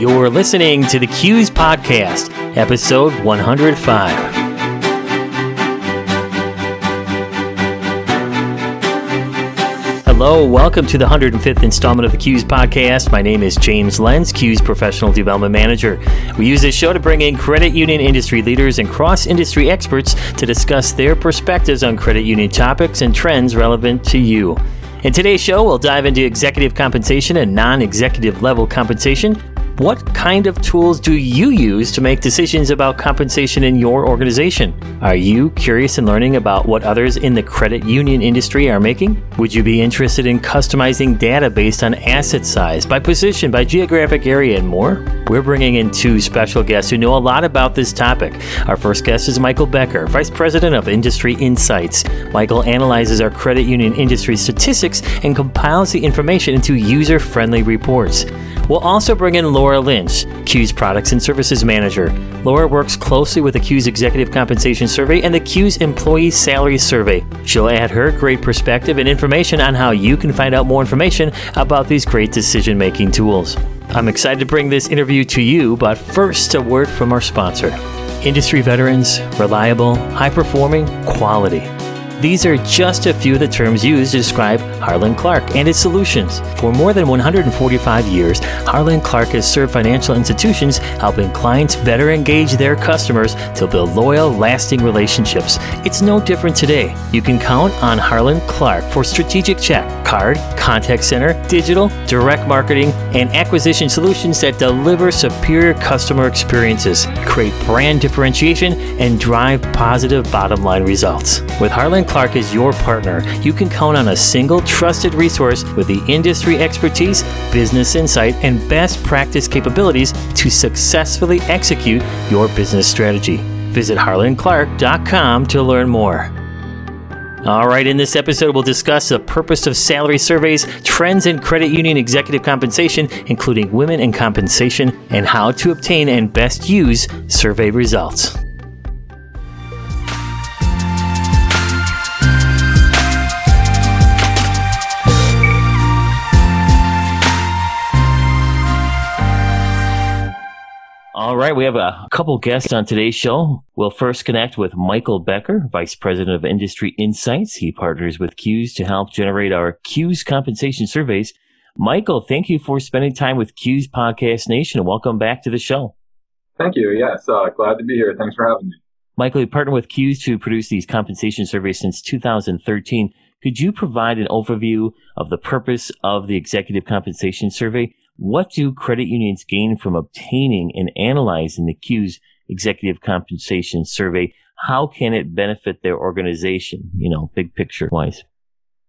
You're listening to the CUES Podcast, episode 105. Hello, welcome to the 105th installment of the CUES podcast. My name is James Lenz, CUES professional development manager. We use this show to bring in credit union industry leaders and cross industry experts to discuss their perspectives on credit union topics and trends relevant to you. In today's show, we'll dive into executive compensation and non executive level compensation what kind of tools do you use to make decisions about compensation in your organization? Are you curious in learning about what others in the credit union industry are making? Would you be interested in customizing data based on asset size, by position, by geographic area, and more? We're bringing in two special guests who know a lot about this topic. Our first guest is Michael Becker, Vice President of Industry Insights. Michael analyzes our credit union industry statistics and compiles the information into user friendly reports. We'll also bring in Laura Lynch, CUES Products and Services Manager. Laura works closely with the CUES Executive Compensation Survey and the CUES Employee Salary Survey. She'll add her great perspective and information on how you can find out more information about these great decision making tools. I'm excited to bring this interview to you, but first, a word from our sponsor. Industry veterans, reliable, high performing, quality. These are just a few of the terms used to describe Harland Clarke and its solutions. For more than 145 years, Harland Clarke has served financial institutions, helping clients better engage their customers to build loyal, lasting relationships. It's no different today. You can count on Harland Clarke for strategic check, card, contact center, digital, direct marketing, and acquisition solutions that deliver superior customer experiences, create brand differentiation, and drive positive bottom line results. With Harland Clarke is your partner, you can count on a single trusted resource with the industry expertise, business insight, and best practice capabilities to successfully execute your business strategy. Visit harlandclarke.com to learn more. All right, in this episode, we'll discuss the purpose of salary surveys, trends in credit union executive compensation, including women and compensation, and how to obtain and best use survey results. Right, we have a couple guests on today's show. We'll first connect with Michael Becker, Vice President of Industry Insights. He partners with CUES to help generate our CUES compensation surveys. Michael, thank you for spending time with CUES Podcast Nation. And welcome back to the show. Thank you. Yes, uh, glad to be here. Thanks for having me. Michael, you partnered with CUES to produce these compensation surveys since 2013. Could you provide an overview of the purpose of the executive compensation survey what do credit unions gain from obtaining and analyzing the CUES executive compensation survey? How can it benefit their organization, you know, big picture wise?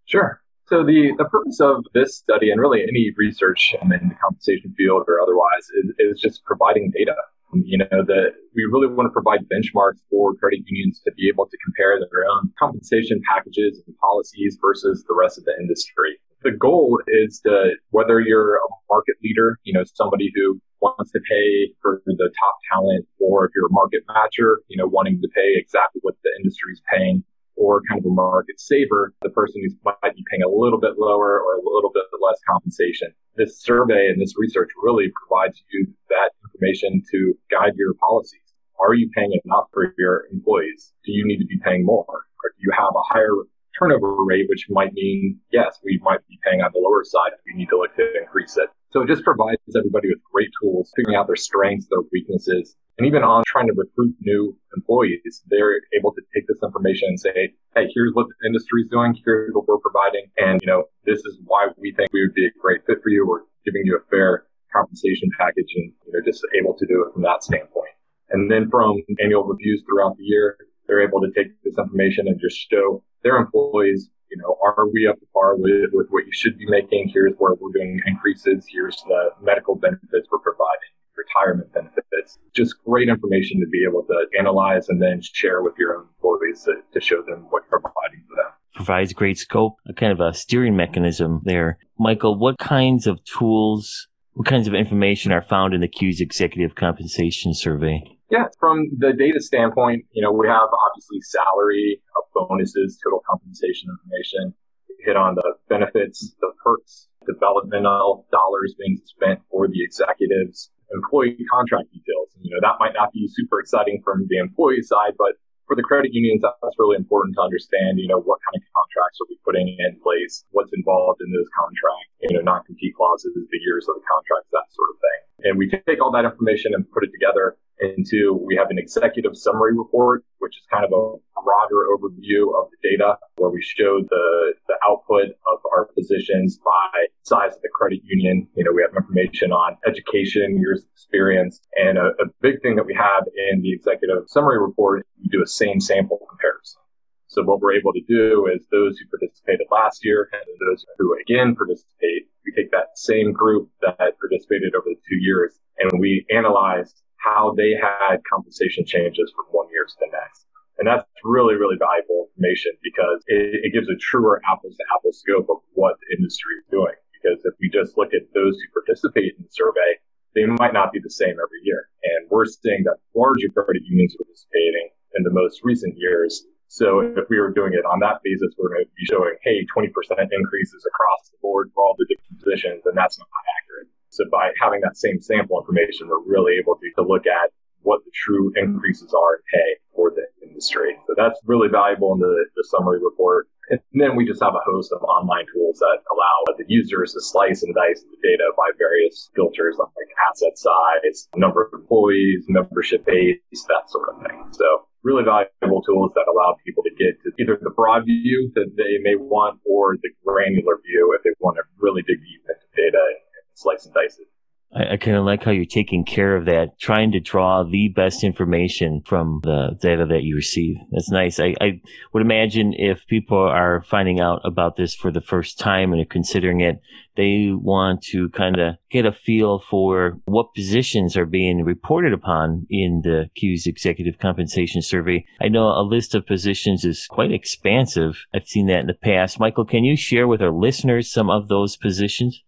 Sure. So the, the purpose of this study and really any research in the compensation field or otherwise is, is just providing data. You know, that we really want to provide benchmarks for credit unions to be able to compare their own compensation packages and policies versus the rest of the industry the goal is to, whether you're a market leader, you know, somebody who wants to pay for the top talent, or if you're a market matcher, you know, wanting to pay exactly what the industry is paying, or kind of a market saver, the person who might be paying a little bit lower or a little bit less compensation. This survey and this research really provides you that information to guide your policies. Are you paying enough for your employees? Do you need to be paying more? Or do you have a higher turnover rate, which might mean, yes, we might be paying on the lower side. We need to look to increase it. So it just provides everybody with great tools, figuring out their strengths, their weaknesses, and even on trying to recruit new employees, they're able to take this information and say, Hey, here's what the industry is doing. Here's what we're providing. And, you know, this is why we think we would be a great fit for you. We're giving you a fair compensation package and, you know, just able to do it from that standpoint. And then from annual reviews throughout the year, they're able to take this information and just show their employees, you know, are we up to par with, with what you should be making? Here's where we're doing increases. Here's the medical benefits we're providing, retirement benefits. Just great information to be able to analyze and then share with your own employees to, to show them what you're providing for them. Provides great scope, a kind of a steering mechanism there. Michael, what kinds of tools, what kinds of information are found in the CUES executive compensation survey? Yeah, from the data standpoint, you know, we have obviously salary, uh, bonuses, total compensation information, hit on the benefits, the perks, developmental dollars being spent for the executives, employee contract details. You know, that might not be super exciting from the employee side, but for the credit unions, that's really important to understand, you know, what kind of contracts are we putting in place, what's involved in those contracts, you know, non-compete clauses, the years of the contracts, that sort of thing. And we take all that information and put it together into, we have an executive summary report, which is kind of a broader overview of the data where we show the, the output of our positions by size of the credit union. You know, we have information on education, years of experience, and a, a big thing that we have in the executive summary report, we do a same sample comparison. So what we're able to do is those who participated last year and those who again participate, we take that same group that participated over the two years and we analyze how they had compensation changes from one year to the next. And that's really, really valuable information because it, it gives a truer apples to apples scope of what the industry is doing. Because if we just look at those who participate in the survey, they might not be the same every year. And we're seeing that larger credit unions are participating in the most recent years. So if we were doing it on that basis, we're going to be showing, hey, 20% increases across the board for all the different positions, and that's not accurate. So by having that same sample information, we're really able to, to look at what the true increases are in pay for the industry. So that's really valuable in the, the summary report. And then we just have a host of online tools that allow the users to slice and dice the data by various filters like asset size, number of employees, membership base, that sort of thing. So really valuable tools that allow people to get to either the broad view that they may want or the granular view if they want to really dig deep into data and slice and dice it. I, I kind of like how you're taking care of that, trying to draw the best information from the data that you receive. That's nice. I, I would imagine if people are finding out about this for the first time and are considering it, they want to kind of get a feel for what positions are being reported upon in the CUES executive compensation survey. I know a list of positions is quite expansive. I've seen that in the past. Michael, can you share with our listeners some of those positions?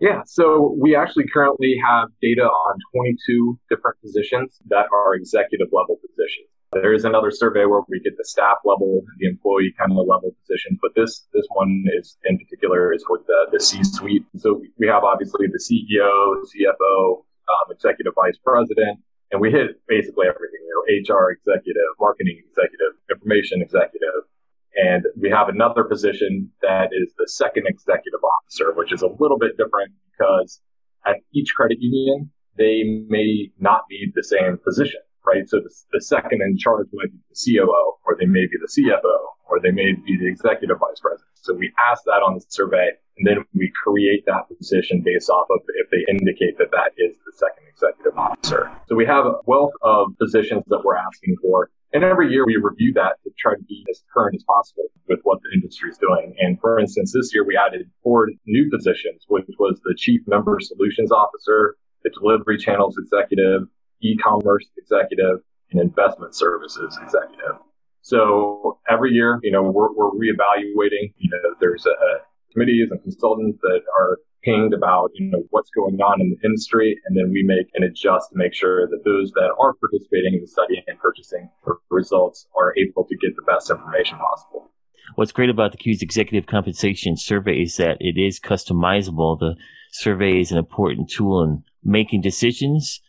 Yeah, so we actually currently have data on 22 different positions that are executive level positions. There is another survey where we get the staff level, the employee kind of level positions, but this this one is in particular is for the, the C-suite. So we have obviously the CEO, CFO, um, executive vice president, and we hit basically everything. You know, HR executive, marketing executive, information executive, and we have another position that is the second executive officer, which is a little bit different because at each credit union, they may not be the same position, right? So the, the second in charge might be the COO, or they may be the CFO, or they may be the executive vice president. So we ask that on the survey, and then we create that position based off of if they indicate that that is the second executive officer. So we have a wealth of positions that we're asking for. And every year we review that to try to be as current as possible with what the industry is doing. And for instance, this year we added four new positions, which was the Chief Member Solutions Officer, the Delivery Channels Executive, E-Commerce Executive, and Investment Services Executive. So every year, you know, we're, we're reevaluating, you know, there's a, committees and consultants that are pinged about you know what's going on in the industry and then we make and adjust to make sure that those that are participating in the study and purchasing results are able to get the best information possible. What's great about the CUES executive compensation survey is that it is customizable. The survey is an important tool in making decisions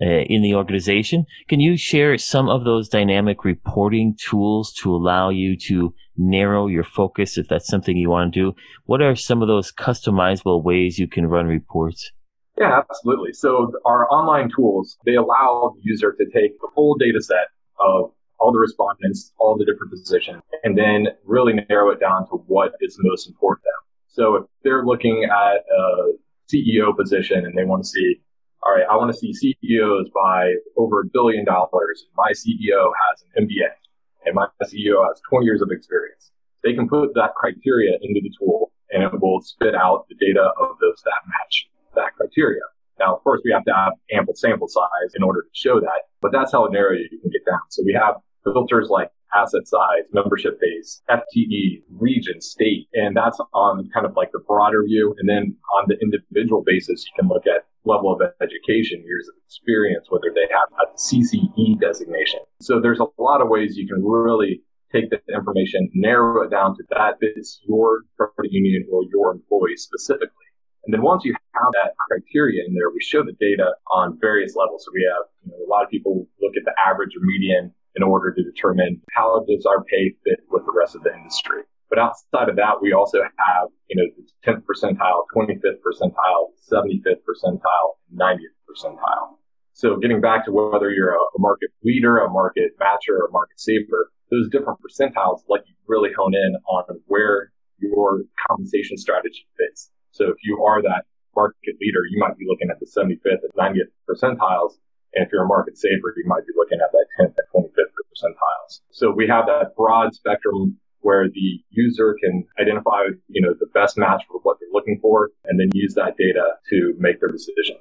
uh, in the organization. Can you share some of those dynamic reporting tools to allow you to narrow your focus if that's something you want to do? What are some of those customizable ways you can run reports? Yeah, absolutely. So our online tools, they allow the user to take the full data set of all the respondents, all the different positions, and then really narrow it down to what is most important to them. So if they're looking at a CEO position and they want to see all right, I want to see CEOs by over a billion dollars. My CEO has an MBA and my CEO has 20 years of experience. They can put that criteria into the tool and it will spit out the data of those that match that criteria. Now, of course, we have to have ample sample size in order to show that, but that's how narrow you can get down. So we have filters like asset size, membership base, FTE, region, state, and that's on kind of like the broader view. And then on the individual basis, you can look at level of education, years of experience, whether they have a CCE designation. So there's a lot of ways you can really take the information, narrow it down to that fits your credit union or your employee specifically. And then once you have that criteria in there, we show the data on various levels. So we have you know, a lot of people look at the average or median in order to determine how does our pay fit with the rest of the industry. But outside of that, we also have, you know, the 10th percentile, 25th percentile, 75th percentile, 90th percentile. So getting back to whether you're a, market leader, a market matcher, or a market saver, those different percentiles let you really hone in on where your compensation strategy fits. So if you are that market leader, you might be looking at the 75th and 90th percentiles. And if you're a market saver, you might be looking at that 10th and 25th percentiles. So we have that broad spectrum where the user can identify, you know, the best match for what they're looking for and then use that data to make their decision.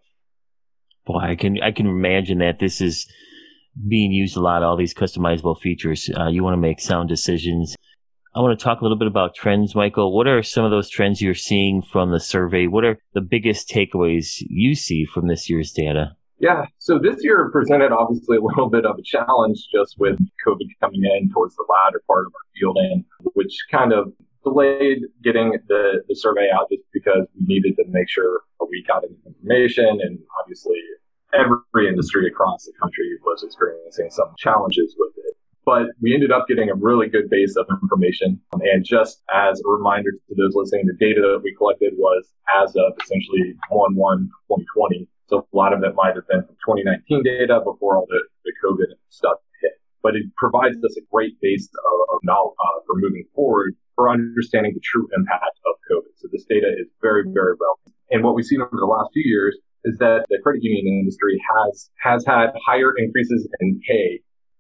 Boy, I can, I can imagine that this is being used a lot, all these customizable features. Uh, you want to make sound decisions. I want to talk a little bit about trends, Michael. What are some of those trends you're seeing from the survey? What are the biggest takeaways you see from this year's data? Yeah, so this year presented obviously a little bit of a challenge just with COVID coming in towards the latter part of our fielding, which kind of delayed getting the, the survey out just because we needed to make sure we got information and obviously every industry across the country was experiencing some challenges with it. But we ended up getting a really good base of information. Um, and just as a reminder to those listening, the data that we collected was as of essentially 1-1-2020. So a lot of it might have been from 2019 data before all the, the COVID stuff hit. But it provides us a great base of, of knowledge uh, for moving forward for understanding the true impact of COVID. So this data is very, very relevant. And what we've seen over the last few years is that the credit union industry has has had higher increases in pay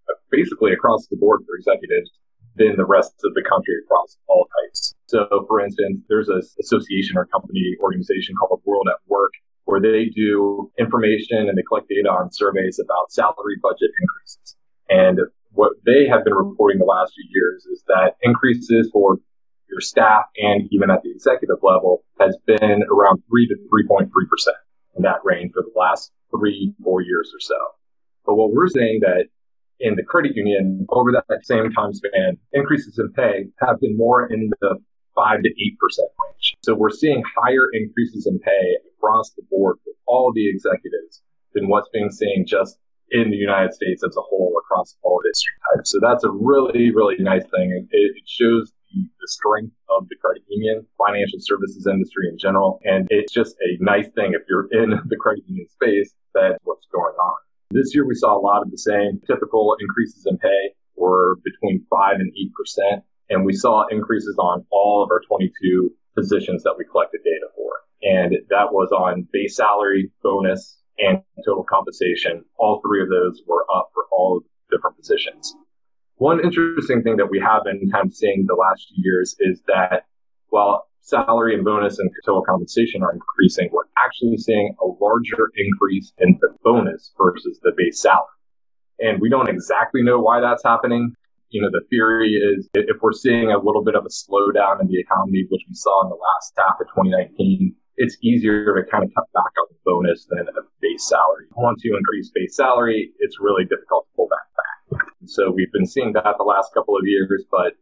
uh, basically across the board for executives than the rest of the country across all types. So, for instance, there's an association or company organization called the World at Work where they do information and they collect data on surveys about salary budget increases. And what they have been reporting the last few years is that increases for your staff and even at the executive level has been around 3 to 3.3% in that range for the last three, four years or so. But what we're saying that in the credit union over that same time span, increases in pay have been more in the five to eight percent range. So we're seeing higher increases in pay across the board for all the executives than what's being seen just in the United States as a whole across all industry types. So that's a really, really nice thing. It, it shows the, the, strength of the credit union, financial services industry in general. And it's just a nice thing if you're in the credit union space, that's what's going on. This year we saw a lot of the same typical increases in pay were between five and eight percent. And we saw increases on all of our 22 positions that we collected data for. And that was on base salary, bonus, and total compensation. All three of those were up for all different positions. One interesting thing that we have been kind of seeing the last few years is that while salary and bonus and total compensation are increasing, we're actually seeing a larger increase in the bonus versus the base salary. And we don't exactly know why that's happening you know, the theory is if we're seeing a little bit of a slowdown in the economy, which we saw in the last half of 2019, it's easier to kind of cut back on the bonus than a base salary. Once you increase base salary, it's really difficult to pull that back. So we've been seeing that the last couple of years, but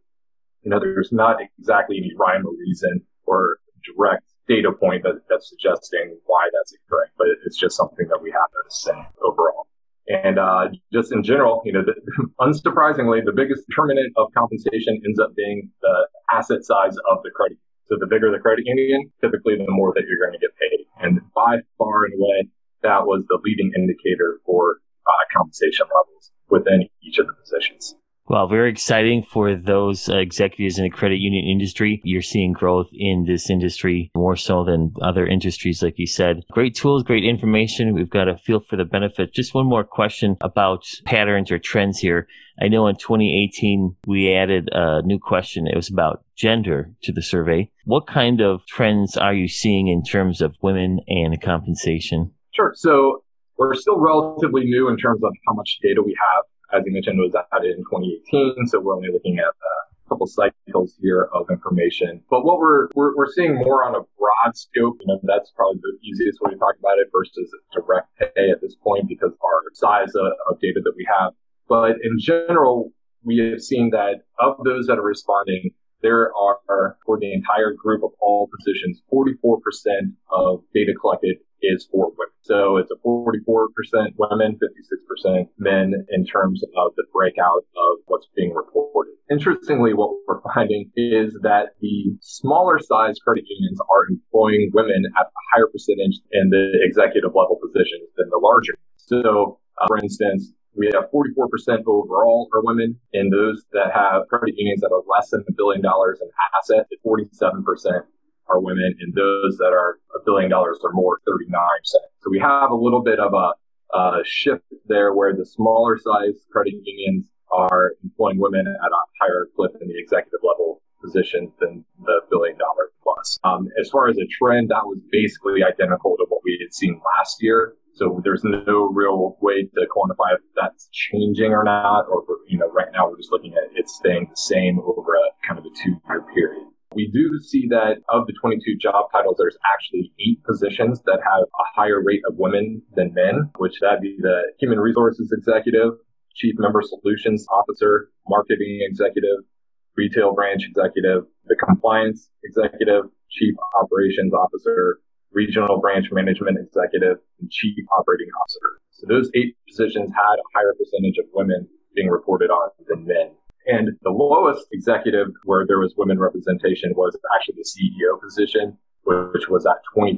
you know, there's not exactly any rhyme or reason or direct data point that, that's suggesting why that's occurring, but it's just something that we have noticed overall. And uh, just in general, you know, the, unsurprisingly, the biggest determinant of compensation ends up being the asset size of the credit. So the bigger the credit union, typically the more that you're going to get paid. And by far and away, that was the leading indicator for uh, compensation levels within each of the positions. Well, very exciting for those uh, executives in the credit union industry. You're seeing growth in this industry more so than other industries, like you said. Great tools, great information. We've got a feel for the benefit. Just one more question about patterns or trends here. I know in 2018, we added a new question. It was about gender to the survey. What kind of trends are you seeing in terms of women and compensation? Sure. So we're still relatively new in terms of how much data we have as you mentioned, was added in 2018. So we're only looking at a couple cycles here of information. But what we're, we're, we're seeing more on a broad scope, you know, that's probably the easiest way to talk about it versus direct pay at this point because our size of, of data that we have. But in general, we have seen that of those that are responding, there are, for the entire group of all positions, 44% of data collected is for women. So it's a 44% women, 56% men in terms of the breakout of what's being reported. Interestingly, what we're finding is that the smaller size credit unions are employing women at a higher percentage in the executive level positions than the larger. So, uh, for instance, we have 44% overall are women, and those that have credit unions that are less than a billion dollars in assets, 47% are women, and those that are a billion dollars or more, 39%. So we have a little bit of a, a shift there where the smaller size credit unions are employing women at a higher clip in the executive level positions than the billion dollar plus. Um, as far as a trend, that was basically identical to what we had seen last year. So there's no real way to quantify if that's changing or not, or, you know, right now we're just looking at it staying the same over a kind of a two year period. We do see that of the 22 job titles, there's actually eight positions that have a higher rate of women than men, which that'd be the human resources executive, chief member solutions officer, marketing executive, retail branch executive, the compliance executive, chief operations officer, regional branch management executive, and chief operating officer. So those eight positions had a higher percentage of women being reported on than men. And the lowest executive where there was women representation was actually the CEO position, which was at 25%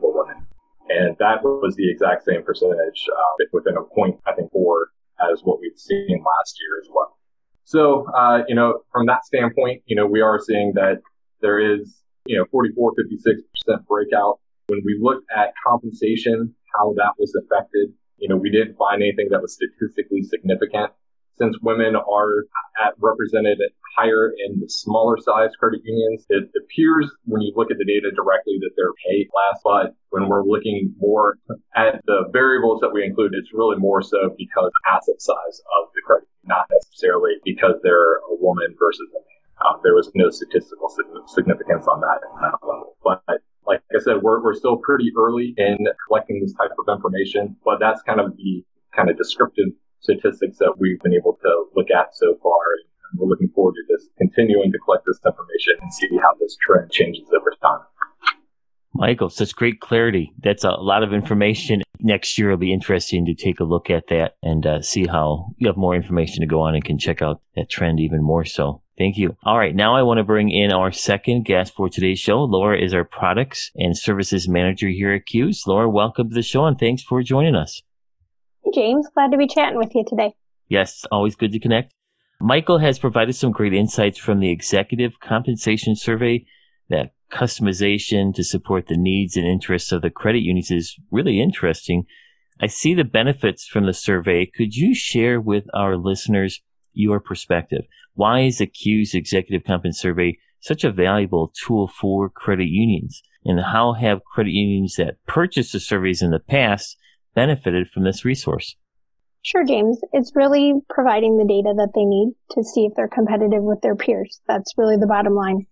for women. And that was the exact same percentage uh, within a point, I think, four as what we'd seen last year as well. So, uh, you know, from that standpoint, you know, we are seeing that there is, you know, 44, 56% breakout. When we looked at compensation, how that was affected, you know, we didn't find anything that was statistically significant since women are at represented higher in the smaller size credit unions, it appears when you look at the data directly that they're paid less. But when we're looking more at the variables that we include, it's really more so because of asset size of the credit, not necessarily because they're a woman versus a man. Um, there was no statistical significance on that, that level. But like I said, we're, we're still pretty early in collecting this type of information, but that's kind of the kind of descriptive statistics that we've been able to look at so far. And we're looking forward to this continuing to collect this information and see how this trend changes over time. Michael, such great clarity. That's a lot of information. Next year, it'll be interesting to take a look at that and uh, see how you have more information to go on and can check out that trend even more so. Thank you. All right. Now I want to bring in our second guest for today's show. Laura is our products and services manager here at CUES. Laura, welcome to the show and thanks for joining us. James. Glad to be chatting with you today. Yes, always good to connect. Michael has provided some great insights from the executive compensation survey that customization to support the needs and interests of the credit unions is really interesting. I see the benefits from the survey. Could you share with our listeners your perspective? Why is the CUES executive compensation survey such a valuable tool for credit unions? And how have credit unions that purchased the surveys in the past benefited from this resource? Sure, James. It's really providing the data that they need to see if they're competitive with their peers. That's really the bottom line.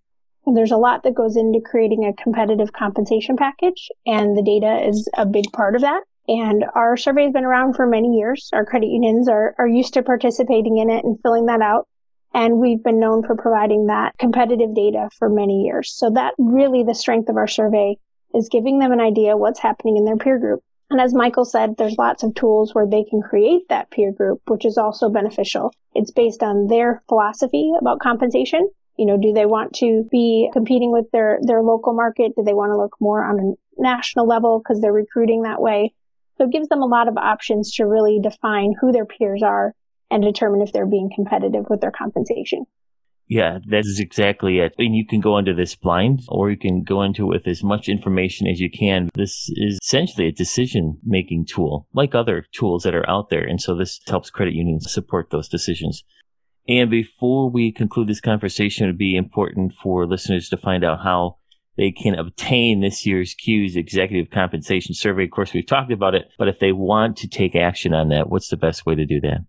And there's a lot that goes into creating a competitive compensation package, and the data is a big part of that. And our survey has been around for many years. Our credit unions are, are used to participating in it and filling that out. And we've been known for providing that competitive data for many years. So that really the strength of our survey is giving them an idea what's happening in their peer group. And as Michael said, there's lots of tools where they can create that peer group, which is also beneficial. It's based on their philosophy about compensation. You know, do they want to be competing with their, their local market? Do they want to look more on a national level because they're recruiting that way? So it gives them a lot of options to really define who their peers are and determine if they're being competitive with their compensation. Yeah, that is exactly it. And you can go into this blind or you can go into it with as much information as you can. This is essentially a decision making tool, like other tools that are out there. And so this helps credit unions support those decisions. And before we conclude this conversation, it would be important for listeners to find out how they can obtain this year's CUES executive compensation survey. Of course, we've talked about it, but if they want to take action on that, what's the best way to do that?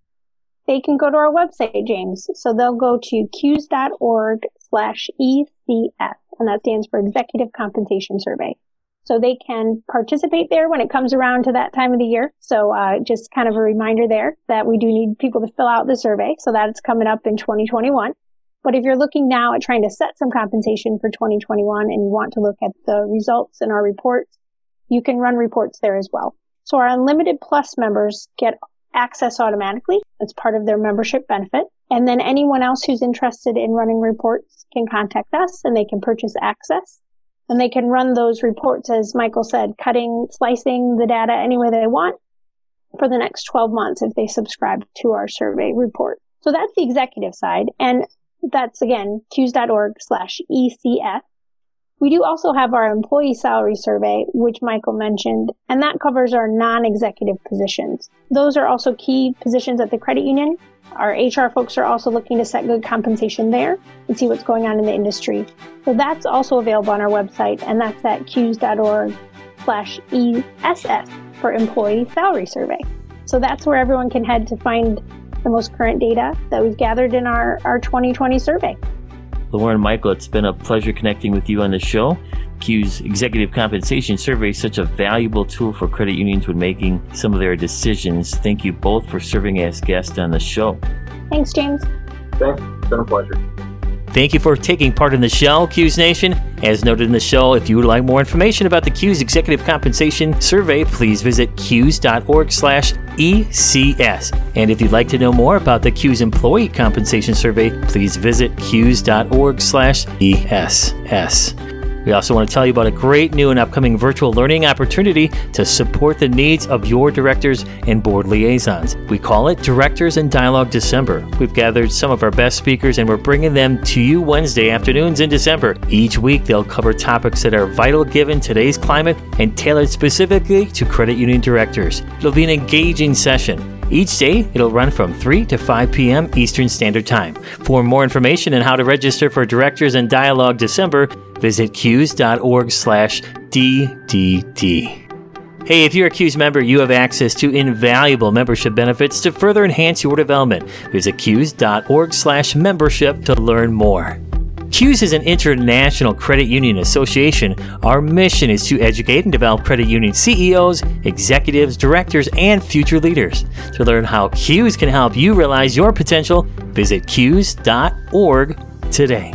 they can go to our website, James. So they'll go to cues.org slash ECS, and that stands for Executive Compensation Survey. So they can participate there when it comes around to that time of the year. So uh, just kind of a reminder there that we do need people to fill out the survey. So that's coming up in 2021. But if you're looking now at trying to set some compensation for 2021 and you want to look at the results in our reports, you can run reports there as well. So our Unlimited Plus members get access automatically. It's part of their membership benefit. And then anyone else who's interested in running reports can contact us and they can purchase access. And they can run those reports, as Michael said, cutting, slicing the data any way they want for the next 12 months if they subscribe to our survey report. So that's the executive side. And that's again, CUES.org slash ECF. We do also have our employee salary survey, which Michael mentioned, and that covers our non-executive positions. Those are also key positions at the credit union. Our HR folks are also looking to set good compensation there and see what's going on in the industry. So that's also available on our website, and that's at cues.org slash ESS for employee salary survey. So that's where everyone can head to find the most current data that we've gathered in our, our 2020 survey. Lauren Michael, it's been a pleasure connecting with you on the show. CUES executive compensation survey is such a valuable tool for credit unions when making some of their decisions. Thank you both for serving as guests on the show. Thanks, James. Thanks. It's been a pleasure. Thank you for taking part in the show, CUES Nation. As noted in the show, if you would like more information about the CUES Executive Compensation Survey, please visit cues.org slash ECS. And if you'd like to know more about the CUES Employee Compensation Survey, please visit cues.org slash ESS. We also want to tell you about a great new and upcoming virtual learning opportunity to support the needs of your directors and board liaisons. We call it Directors and Dialogue December. We've gathered some of our best speakers and we're bringing them to you Wednesday afternoons in December. Each week, they'll cover topics that are vital given today's climate and tailored specifically to credit union directors. It'll be an engaging session. Each day, it'll run from 3 to 5 p.m. Eastern Standard Time. For more information on how to register for Directors and Dialogue December, visit cues.org slash DDD. Hey, if you're a CUES member, you have access to invaluable membership benefits to further enhance your development. Visit cues.org slash membership to learn more. CUES is an international credit union association. Our mission is to educate and develop credit union CEOs, executives, directors, and future leaders. To learn how CUES can help you realize your potential, visit cues.org today.